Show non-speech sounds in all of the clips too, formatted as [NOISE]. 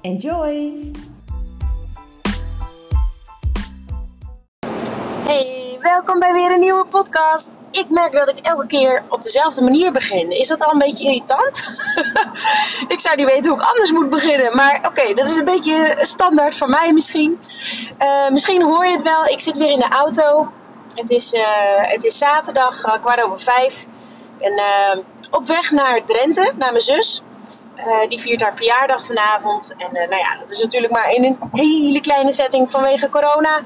Enjoy! Hey, welkom bij weer een nieuwe podcast. Ik merk dat ik elke keer op dezelfde manier begin. Is dat al een beetje irritant? [LAUGHS] ik zou niet weten hoe ik anders moet beginnen. Maar oké, dat is een beetje standaard voor mij misschien. Uh, misschien hoor je het wel. Ik zit weer in de auto. Het is, uh, het is zaterdag, uh, kwart over vijf. En op weg naar Drenthe, naar mijn zus. Uh, die viert haar verjaardag vanavond. En uh, nou ja, dat is natuurlijk maar in een hele kleine setting vanwege corona.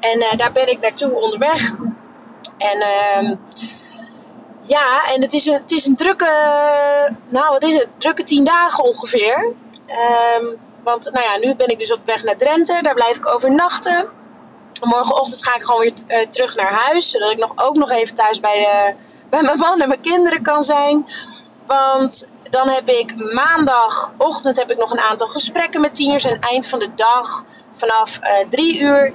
En uh, daar ben ik naartoe onderweg. En ehm, ja, en het is, een, het is een drukke, nou wat is het, drukke tien dagen ongeveer. Um, want nou ja, nu ben ik dus op weg naar Drenthe. Daar blijf ik overnachten. Morgenochtend ga ik gewoon weer terug naar huis. Zodat ik nog, ook nog even thuis bij, de, bij mijn man en mijn kinderen kan zijn. Want dan heb ik maandagochtend heb ik nog een aantal gesprekken met tieners. En eind van de dag, vanaf uh, drie uur,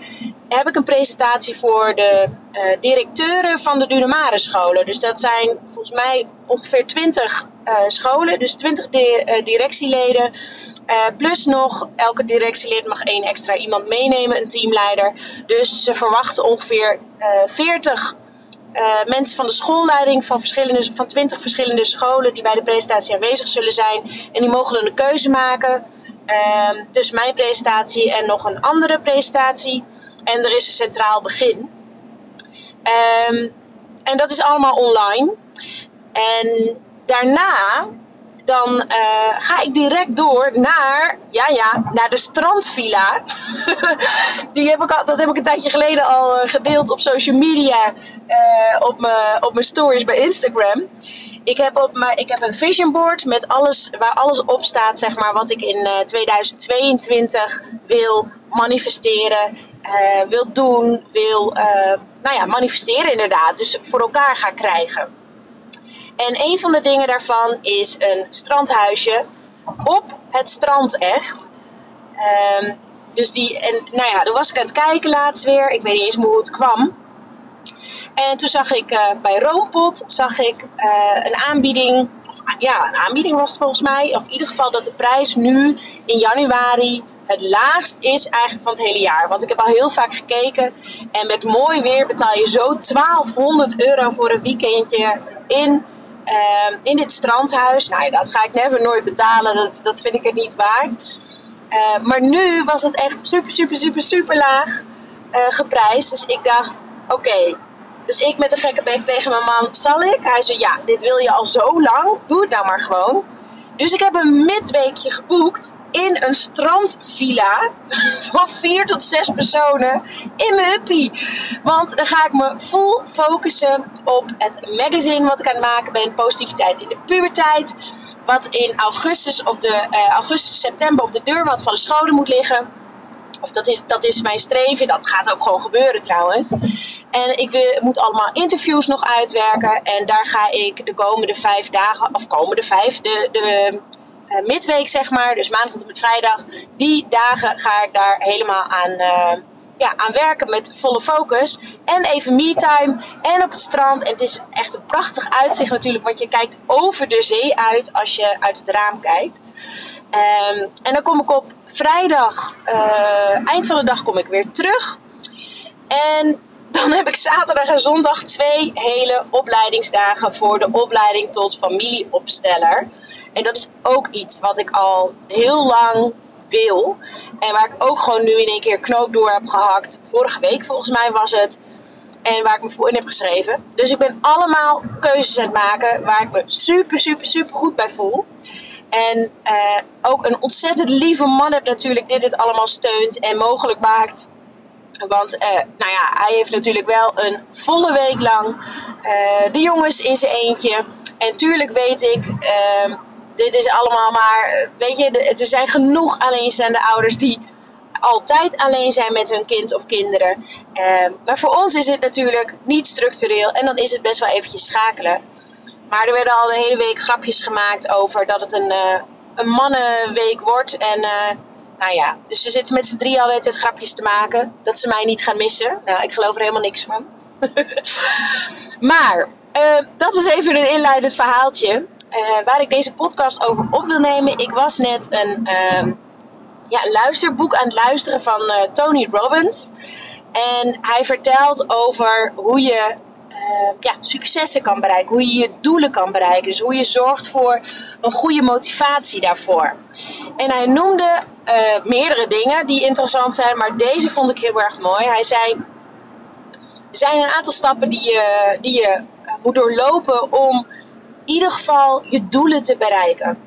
heb ik een presentatie voor de uh, directeuren van de Dunamare scholen. Dus dat zijn volgens mij ongeveer 20 uh, scholen, dus 20 di directieleden. plus nog, elke directielid mag één extra iemand meenemen, een teamleider. Dus ze verwachten ongeveer 40 uh, mensen van de schoolleiding van, verschillende, van 20 verschillende scholen die bij de presentatie aanwezig zullen zijn. En die mogen een keuze maken tussen mijn presentatie en nog een andere presentatie. En er is een centraal begin. Um, en dat is allemaal online. En daarna dan uh, ga ik direct door naar, ja ja, naar de strandvilla. [LAUGHS] Die heb ik al, dat heb ik een tijdje geleden al eh, gedeeld op social media, uh, op mijn op stories bij Instagram. Ik heb, op mijn, ik heb een vision board met alles, waar alles op staat, zeg maar, wat ik in 2022 wil manifesteren, wil doen, wil, nou ja, manifesteren inderdaad. Dus voor elkaar ga krijgen. En een van de dingen daarvan is een strandhuisje op het strand echt. Um, dus die, en nou ja, toen was ik aan het kijken laatst weer. Ik weet niet eens hoe het kwam. En toen zag ik uh, bij Roompot zag ik, uh, een aanbieding. Of, ja, een aanbieding was het volgens mij. Of in ieder geval dat de prijs nu in januari het laagst is eigenlijk van het hele jaar. Want ik heb al heel vaak gekeken. En met mooi weer betaal je zo 1200 euro voor een weekendje in uh, in dit strandhuis. Nou, dat ga ik never nooit betalen. Dat, dat vind ik het niet waard. Uh, maar nu was het echt super, super, super, super laag uh, geprijsd. Dus ik dacht, oké. Dus ik met een gekke bek tegen mijn man, zal ik? Hij zei, ja, dit wil je al zo lang. Doe het nou maar gewoon. Dus ik heb een midweekje geboekt in een strandvilla [LAUGHS] van vier tot zes personen in mijn uppie. Want dan ga ik me full focussen op het magazine wat ik aan het maken ben. Positiviteit in de puberteit. Wat in augustus, op de, uh, augustus, september op de deurmat van de scholen moet liggen. Of dat is, dat is mijn streven. Dat gaat ook gewoon gebeuren trouwens. En ik wil, moet allemaal interviews nog uitwerken. En daar ga ik de komende vijf dagen, of komende vijf, de, de uh, midweek zeg maar, dus maandag tot en met vrijdag, die dagen ga ik daar helemaal aan, uh, ja, aan werken met volle focus. En even me-time en op het strand. En het is echt een prachtig uitzicht natuurlijk, want je kijkt over de zee uit als je uit het raam kijkt. Um, en dan kom ik op vrijdag, uh, eind van de dag, kom ik weer terug. En dan heb ik zaterdag en zondag twee hele opleidingsdagen voor de opleiding tot familieopsteller. En dat is ook iets wat ik al heel lang wil. En waar ik ook gewoon nu in één keer knoop door heb gehakt. Vorige week volgens mij was het. En waar ik me voor in heb geschreven. Dus ik ben allemaal keuzes aan het maken waar ik me super, super, super goed bij voel. En uh, ook een ontzettend lieve man heb natuurlijk dit het allemaal steunt en mogelijk maakt. Want uh, nou ja, hij heeft natuurlijk wel een volle week lang uh, de jongens in zijn eentje. En tuurlijk weet ik, uh, dit is allemaal maar. Weet je, er zijn genoeg alleenstaande ouders die altijd alleen zijn met hun kind of kinderen. maar voor ons is dit natuurlijk niet structureel en dan is het best wel eventjes schakelen. Maar er werden al de hele week grapjes gemaakt over dat het een, een mannenweek wordt. En nou ja, dus ze zitten met z'n drie altijd grapjes te maken. Dat ze mij niet gaan missen. Nou, ik geloof er helemaal niks van. [LAUGHS] maar, uh, dat was even een inleidend verhaaltje. Waar ik deze podcast over op wil nemen. Ik was net een, uh, ja, luisterboek aan het luisteren van Tony Robbins. En hij vertelt over hoe je ja, successen kan bereiken. Hoe je je doelen kan bereiken. Dus hoe je zorgt voor een goede motivatie daarvoor. En hij noemde uh, meerdere dingen die interessant zijn, maar deze vond ik heel erg mooi. Hij zei: Er zijn een aantal stappen die je, die je eh, moet doorlopen om in ieder geval je doelen te bereiken.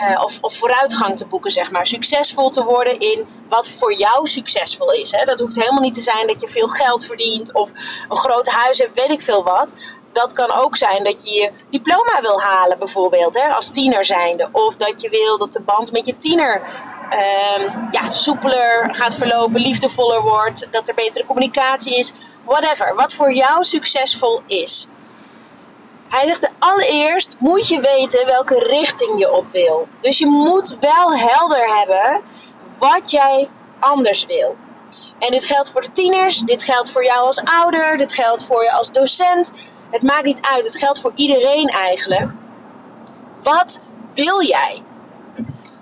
Uh, of, vooruitgang te boeken, zeg maar. Succesvol te worden in wat voor jou succesvol is. Hè? Dat hoeft helemaal niet te zijn dat je veel geld verdient of een groot huis hebt, weet ik veel wat. Dat kan ook zijn dat je je diploma wil halen, bijvoorbeeld, hè, als tiener zijnde. Of dat je wil dat de band met je tiener um, ja, soepeler gaat verlopen, liefdevoller wordt, dat er betere communicatie is, whatever. Wat voor jou succesvol is. Hij zegt, allereerst moet je weten welke richting je op wil. Dus je moet wel helder hebben wat jij anders wil. En dit geldt voor de tieners, dit geldt voor jou als ouder, dit geldt voor je als docent. Het maakt niet uit, het geldt voor iedereen eigenlijk. Wat wil jij?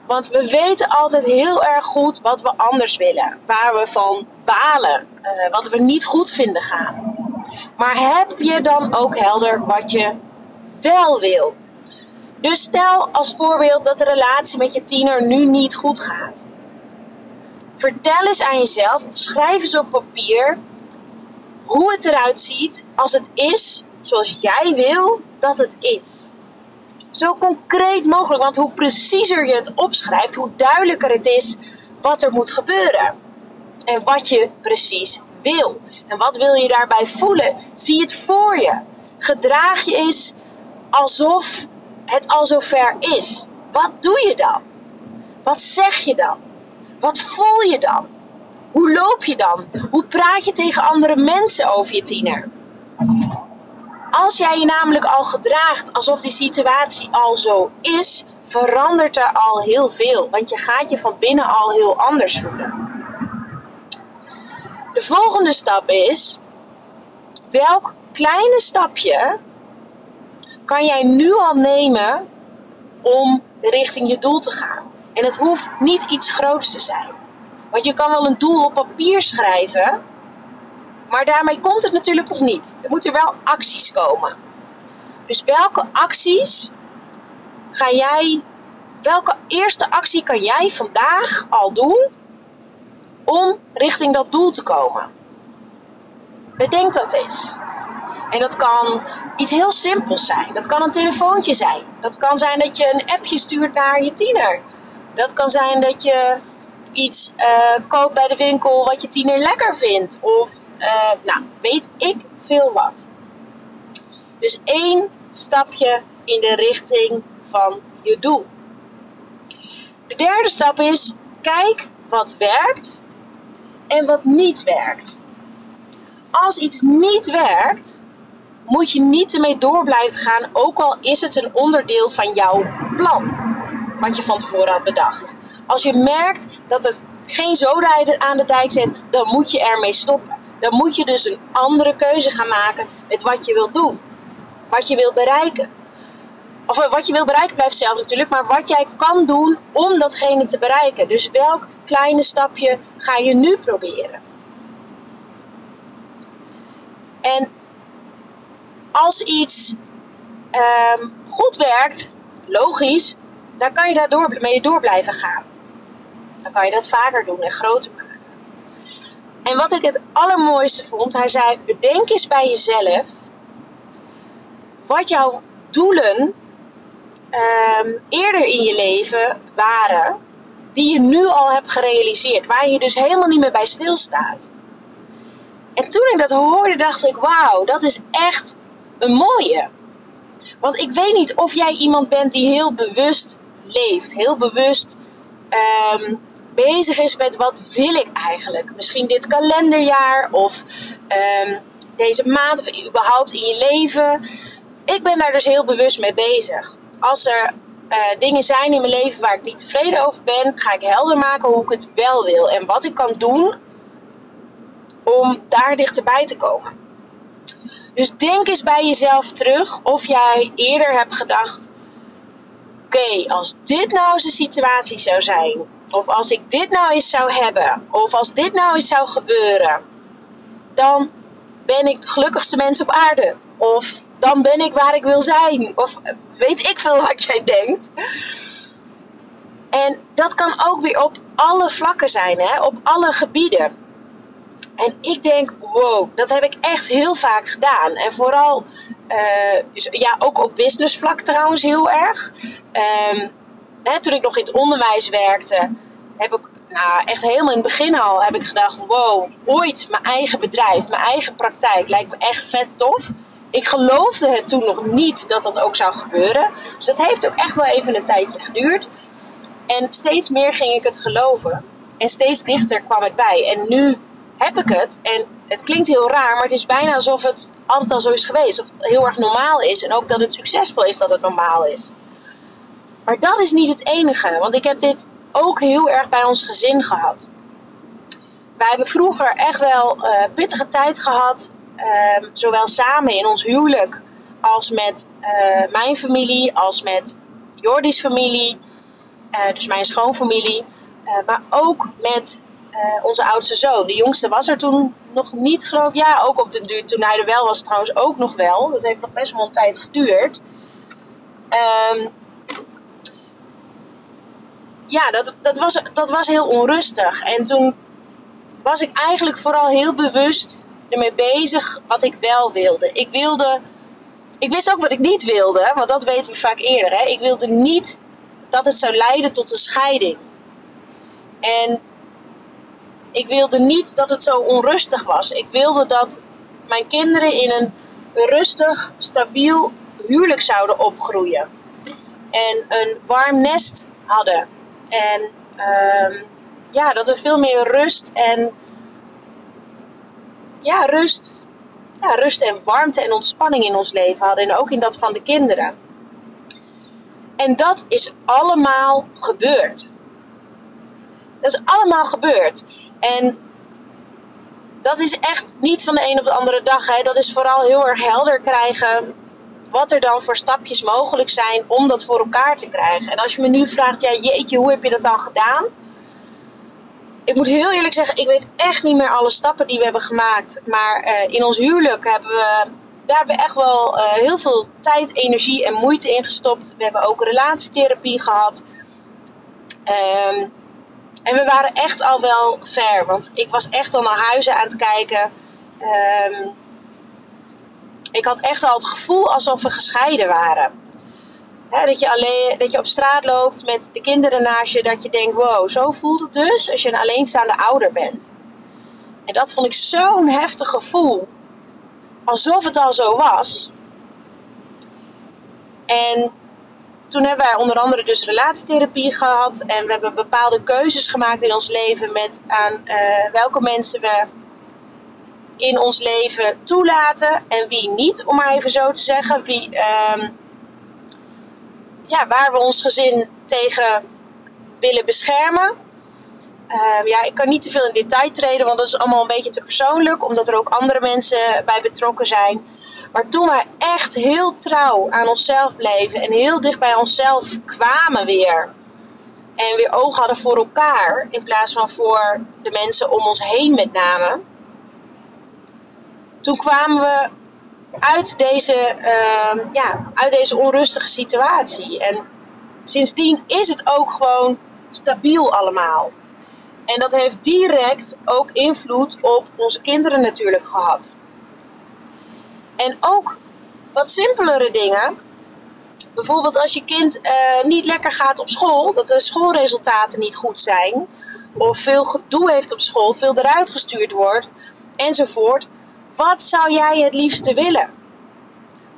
Want we weten altijd heel erg goed wat we anders willen. Waar we van balen. Uh, wat we niet goed vinden gaan. Maar heb je dan ook helder wat je wel wil? Dus stel als voorbeeld dat de relatie met je tiener nu niet goed gaat. Vertel eens aan jezelf, of schrijf eens op papier hoe het eruit ziet als het is zoals jij wil dat het is. Zo concreet mogelijk, want hoe preciezer je het opschrijft, hoe duidelijker het is wat er moet gebeuren. En wat je precies wil. En wat wil je daarbij voelen? Zie het voor je. Gedraag je eens alsof het al zover is. Wat doe je dan? Wat zeg je dan? Wat voel je dan? Hoe loop je dan? Hoe praat je tegen andere mensen over je tiener? Als jij je namelijk al gedraagt alsof die situatie al zo is, verandert er al heel veel. Want je gaat je van binnen al heel anders voelen. De volgende stap is: welk kleine stapje kan jij nu al nemen om richting je doel te gaan? En het hoeft niet iets groots te zijn. Want je kan wel een doel op papier schrijven, maar daarmee komt het natuurlijk nog niet. Er moeten wel acties komen. Dus welke acties ga jij, welke eerste actie kan jij vandaag al doen om richting dat doel te komen? Bedenk dat eens. En dat kan iets heel simpels zijn. Dat kan een telefoontje zijn. Dat kan zijn dat je een appje stuurt naar je tiener. Dat kan zijn dat je iets uh, koopt bij de winkel wat je tiener lekker vindt. Of uh, nou, weet ik veel wat. Dus één stapje in de richting van je doel. De derde stap is: kijk wat werkt en wat niet werkt. Als iets niet werkt, moet je niet ermee door blijven gaan, ook al is het een onderdeel van jouw plan, wat je van tevoren had bedacht. Als je merkt dat het geen zoden aan de dijk zet, dan moet je ermee stoppen dan moet je dus een andere keuze gaan maken met wat je wilt doen. Wat je wilt bereiken. Of eh, wat je wilt bereiken blijft zelf natuurlijk, maar wat jij kan doen om datgene te bereiken. Dus welk kleine stapje ga je nu proberen? En als iets um, goed werkt, logisch, dan kan je daar door, mee door blijven gaan. Dan kan je dat vaker doen en groter maken. En wat ik het allermooiste vond, hij zei: bedenk eens bij jezelf wat jouw doelen ehm, eerder in je leven waren, die je nu al hebt gerealiseerd, waar je dus helemaal niet meer bij stilstaat. En toen ik dat hoorde, dacht ik: wauw, dat is echt een mooie. Want ik weet niet of jij iemand bent die heel bewust leeft, heel bewust ehm, bezig is met wat wil ik eigenlijk. Misschien dit kalenderjaar of ehm, deze maand of überhaupt in je leven. Ik ben daar dus heel bewust mee bezig. Als er uh, dingen zijn in mijn leven waar ik niet tevreden over ben, ga ik helder maken hoe ik het wel wil en wat ik kan doen om daar dichterbij te komen. Dus denk eens bij jezelf terug of jij eerder hebt gedacht: oké, als dit nou eens de situatie zou zijn, of als ik dit nou eens zou hebben, of als dit nou eens zou gebeuren, dan ben ik de gelukkigste mens op aarde. Of dan ben ik waar ik wil zijn. Of weet ik veel wat jij denkt. En dat kan ook weer op alle vlakken zijn, hè? op alle gebieden. En ik denk, wow, dat heb ik echt heel vaak gedaan. En vooral, uh, ja, ook op businessvlak trouwens heel erg. Um, hè, toen ik nog in het onderwijs werkte, heb ik nou, echt helemaal in het begin al heb ik gedacht: wow, ooit mijn eigen bedrijf, mijn eigen praktijk lijkt me echt vet tof. Ik geloofde het toen nog niet dat dat ook zou gebeuren. Dus het heeft ook echt wel even een tijdje geduurd. En steeds meer ging ik het geloven. En steeds dichter kwam het bij. En nu heb ik het. En het klinkt heel raar, maar het is bijna alsof het altijd al zo is geweest. Of het heel erg normaal is. En ook dat het succesvol is dat het normaal is. Maar dat is niet het enige. Want ik heb dit ook heel erg bij ons gezin gehad. Wij hebben vroeger echt wel uh, pittige tijd gehad. Uh, zowel samen in ons huwelijk als met uh, mijn familie, als met Jordi's familie, uh, dus mijn schoonfamilie. maar ook met onze oudste zoon. De jongste was er toen nog niet, geloof ik. Ja, ook op de duur. Toen hij er wel was, trouwens ook nog wel. Dat heeft nog best wel een tijd geduurd. Um, ja, dat, dat, was, dat was heel onrustig. En toen was ik eigenlijk vooral heel bewust ermee bezig wat ik wel wilde. Ik wilde. Ik wist ook wat ik niet wilde, want dat weten we vaak eerder. Hè? Ik wilde niet dat het zou leiden tot een scheiding. En ik wilde niet dat het zo onrustig was. Ik wilde dat mijn kinderen in een rustig, stabiel huwelijk zouden opgroeien. En een warm nest hadden. En um, ja, dat we veel meer rust en ja, rust, ja, rust en warmte en ontspanning in ons leven hadden. En ook in dat van de kinderen. En dat is allemaal gebeurd. Dat is allemaal gebeurd. En dat is echt niet van de een op de andere dag. Hè. Dat is vooral heel erg helder krijgen wat er dan voor stapjes mogelijk zijn om dat voor elkaar te krijgen. En als je me nu vraagt, ja jeetje, hoe heb je dat dan gedaan? Ik moet heel eerlijk zeggen, ik weet echt niet meer alle stappen die we hebben gemaakt. Maar uh, in ons huwelijk hebben we, daar hebben we echt wel uh, heel veel tijd, energie en moeite in gestopt. We hebben ook relatietherapie gehad. Um, en we waren echt al wel ver, want ik was echt al naar huizen aan het kijken. Um, ik had echt al het gevoel alsof we gescheiden waren. Dat, je alleen, dat je op straat loopt met de kinderen naast je, dat je denkt: wow, zo voelt het dus als je een alleenstaande ouder bent. En dat vond ik zo'n heftig gevoel. Alsof het al zo was. En toen hebben wij onder andere dus relatietherapie gehad. En we hebben bepaalde keuzes gemaakt in ons leven met aan uh, welke mensen we in ons leven toelaten en wie niet, om maar even zo te zeggen. Wie, uh, ja, waar we ons gezin tegen willen beschermen. Uh, ja, ik kan niet te veel in detail treden, want dat is allemaal een beetje te persoonlijk, omdat er ook andere mensen bij betrokken zijn. Maar toen we echt heel trouw aan onszelf bleven en heel dicht bij onszelf kwamen weer. En weer oog hadden voor elkaar, in plaats van voor de mensen om ons heen met name toen kwamen we uit deze, uh, ja, uit deze onrustige situatie. En sindsdien is het ook gewoon stabiel allemaal. En dat heeft direct ook invloed op onze kinderen natuurlijk gehad. En ook wat simpelere dingen. Bijvoorbeeld als je kind uh, niet lekker gaat op school, dat de schoolresultaten niet goed zijn, of veel gedoe heeft op school, veel eruit gestuurd wordt, enzovoort. Wat zou jij het liefste willen?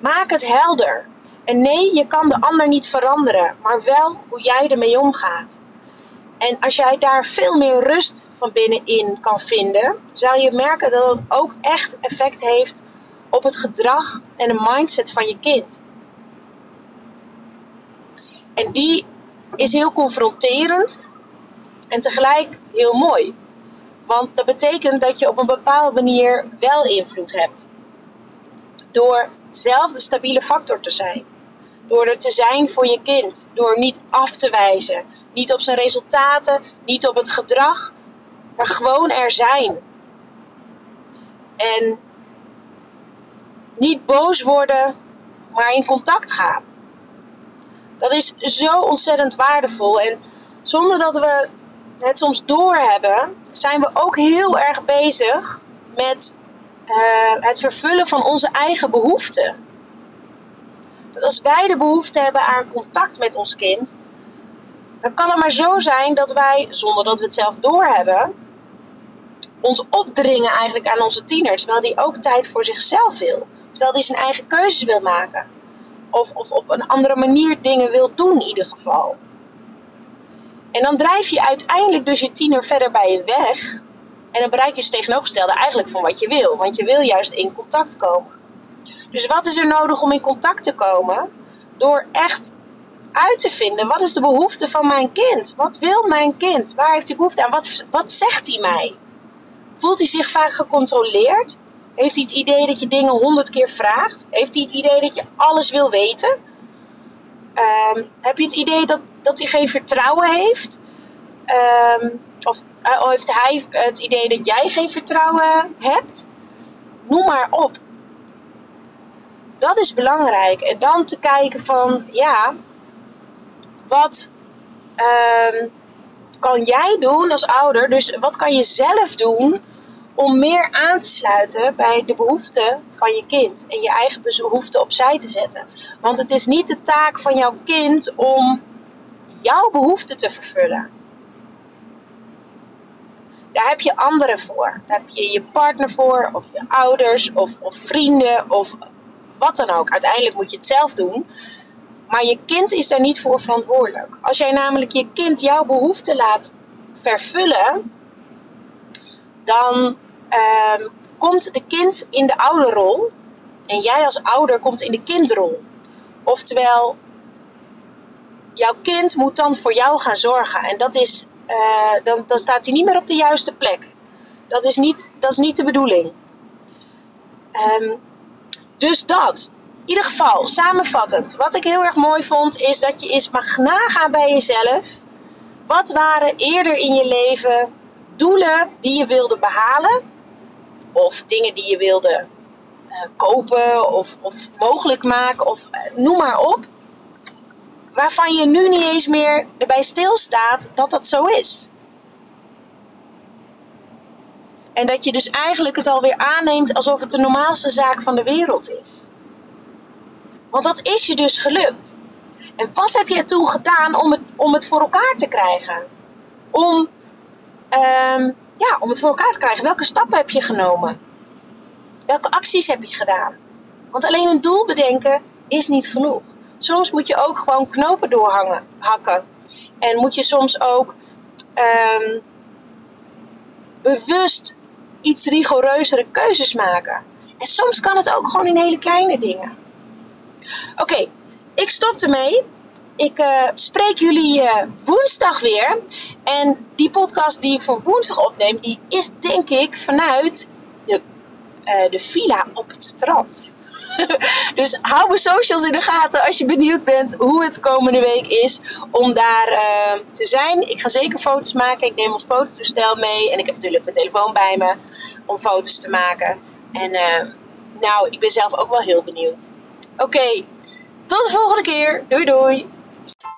Maak het helder. En nee, je kan de ander niet veranderen, maar wel hoe jij ermee omgaat. En als jij daar veel meer rust van binnenin kan vinden, zal je merken dat het ook echt effect heeft op het gedrag en de mindset van je kind. En die is heel confronterend en tegelijk heel mooi. Want dat betekent dat je op een bepaalde manier wel invloed hebt. Door zelf de stabiele factor te zijn. Door er te zijn voor je kind. Door niet af te wijzen. Niet op zijn resultaten, niet op het gedrag, maar gewoon er zijn. En niet boos worden, maar in contact gaan. Dat is zo ontzettend waardevol. En zonder dat we het soms doorhebben, zijn we ook heel erg bezig met uh, het vervullen van onze eigen behoeften. Dat als wij de behoefte hebben aan contact met ons kind, dan kan het maar zo zijn dat wij, zonder dat we het zelf doorhebben, ons opdringen eigenlijk aan onze tiener, terwijl die ook tijd voor zichzelf wil. Terwijl die zijn eigen keuzes wil maken. Of, of op een andere manier dingen wil doen in ieder geval. En dan drijf je uiteindelijk dus je tiener verder bij je weg. En dan bereik je het tegenovergestelde eigenlijk van wat je wil. Want je wil juist in contact komen. Dus wat is er nodig om in contact te komen? Door echt uit te vinden, wat is de behoefte van mijn kind? Wat wil mijn kind? Waar heeft hij behoefte aan? Wat, wat zegt hij mij? Voelt hij zich vaak gecontroleerd? Heeft hij het idee dat je dingen honderd keer vraagt? Heeft hij het idee dat je alles wil weten? Um, heb je het idee dat, dat hij geen vertrouwen heeft? Um, of uh, heeft hij het idee dat jij geen vertrouwen hebt? Noem maar op. Dat is belangrijk. En dan te kijken van, ja, wat um, kan jij doen als ouder? Dus wat kan je zelf doen om meer aan te sluiten bij de behoeften van je kind en je eigen behoeften opzij te zetten. Want het is niet de taak van jouw kind om jouw behoeften te vervullen. Daar heb je anderen voor. Daar heb je je partner voor, of je ouders, of, of vrienden, of wat dan ook. Uiteindelijk moet je het zelf doen. Maar je kind is daar niet voor verantwoordelijk. Als jij namelijk je kind jouw behoeften laat vervullen, dan um, komt de kind in de ouderrol en jij als ouder komt in de kindrol. Oftewel, jouw kind moet dan voor jou gaan zorgen. En dat is, uh, dan, dan staat hij niet meer op de juiste plek. Dat is niet, dat is niet de bedoeling. Um, dus dat. In ieder geval, samenvattend. Wat ik heel erg mooi vond, is dat je eens mag nagaan bij jezelf. Wat waren eerder in je leven doelen die je wilde behalen? Of dingen die je wilde uh, kopen of, of mogelijk maken of uh, noem maar op. Waarvan je nu niet eens meer erbij stilstaat dat dat zo is. En dat je dus eigenlijk het alweer aanneemt alsof het de normaalste zaak van de wereld is. Want dat is je dus gelukt. En wat heb je toen gedaan om het, om het voor elkaar te krijgen? Om um, ja, om het voor elkaar te krijgen. Welke stappen heb je genomen? Welke acties heb je gedaan? Want alleen een doel bedenken is niet genoeg. Soms moet je ook gewoon knopen doorhangen, hakken. En moet je soms ook um, bewust iets rigoureuzere keuzes maken. En soms kan het ook gewoon in hele kleine dingen. Oké, ik stop ermee ik uh, spreek jullie uh, woensdag weer. En die podcast die ik voor woensdag opneem, die is denk ik vanuit de, uh, de villa op het strand. [LAUGHS] dus hou mijn socials in de gaten als je benieuwd bent hoe het komende week is om daar te zijn. Ik ga zeker foto's maken. Ik neem ons fototoestel mee. En ik heb natuurlijk mijn telefoon bij me om foto's te maken. En nou, ik ben zelf ook wel heel benieuwd. Oké, tot de volgende keer. Doei doei. Thank you.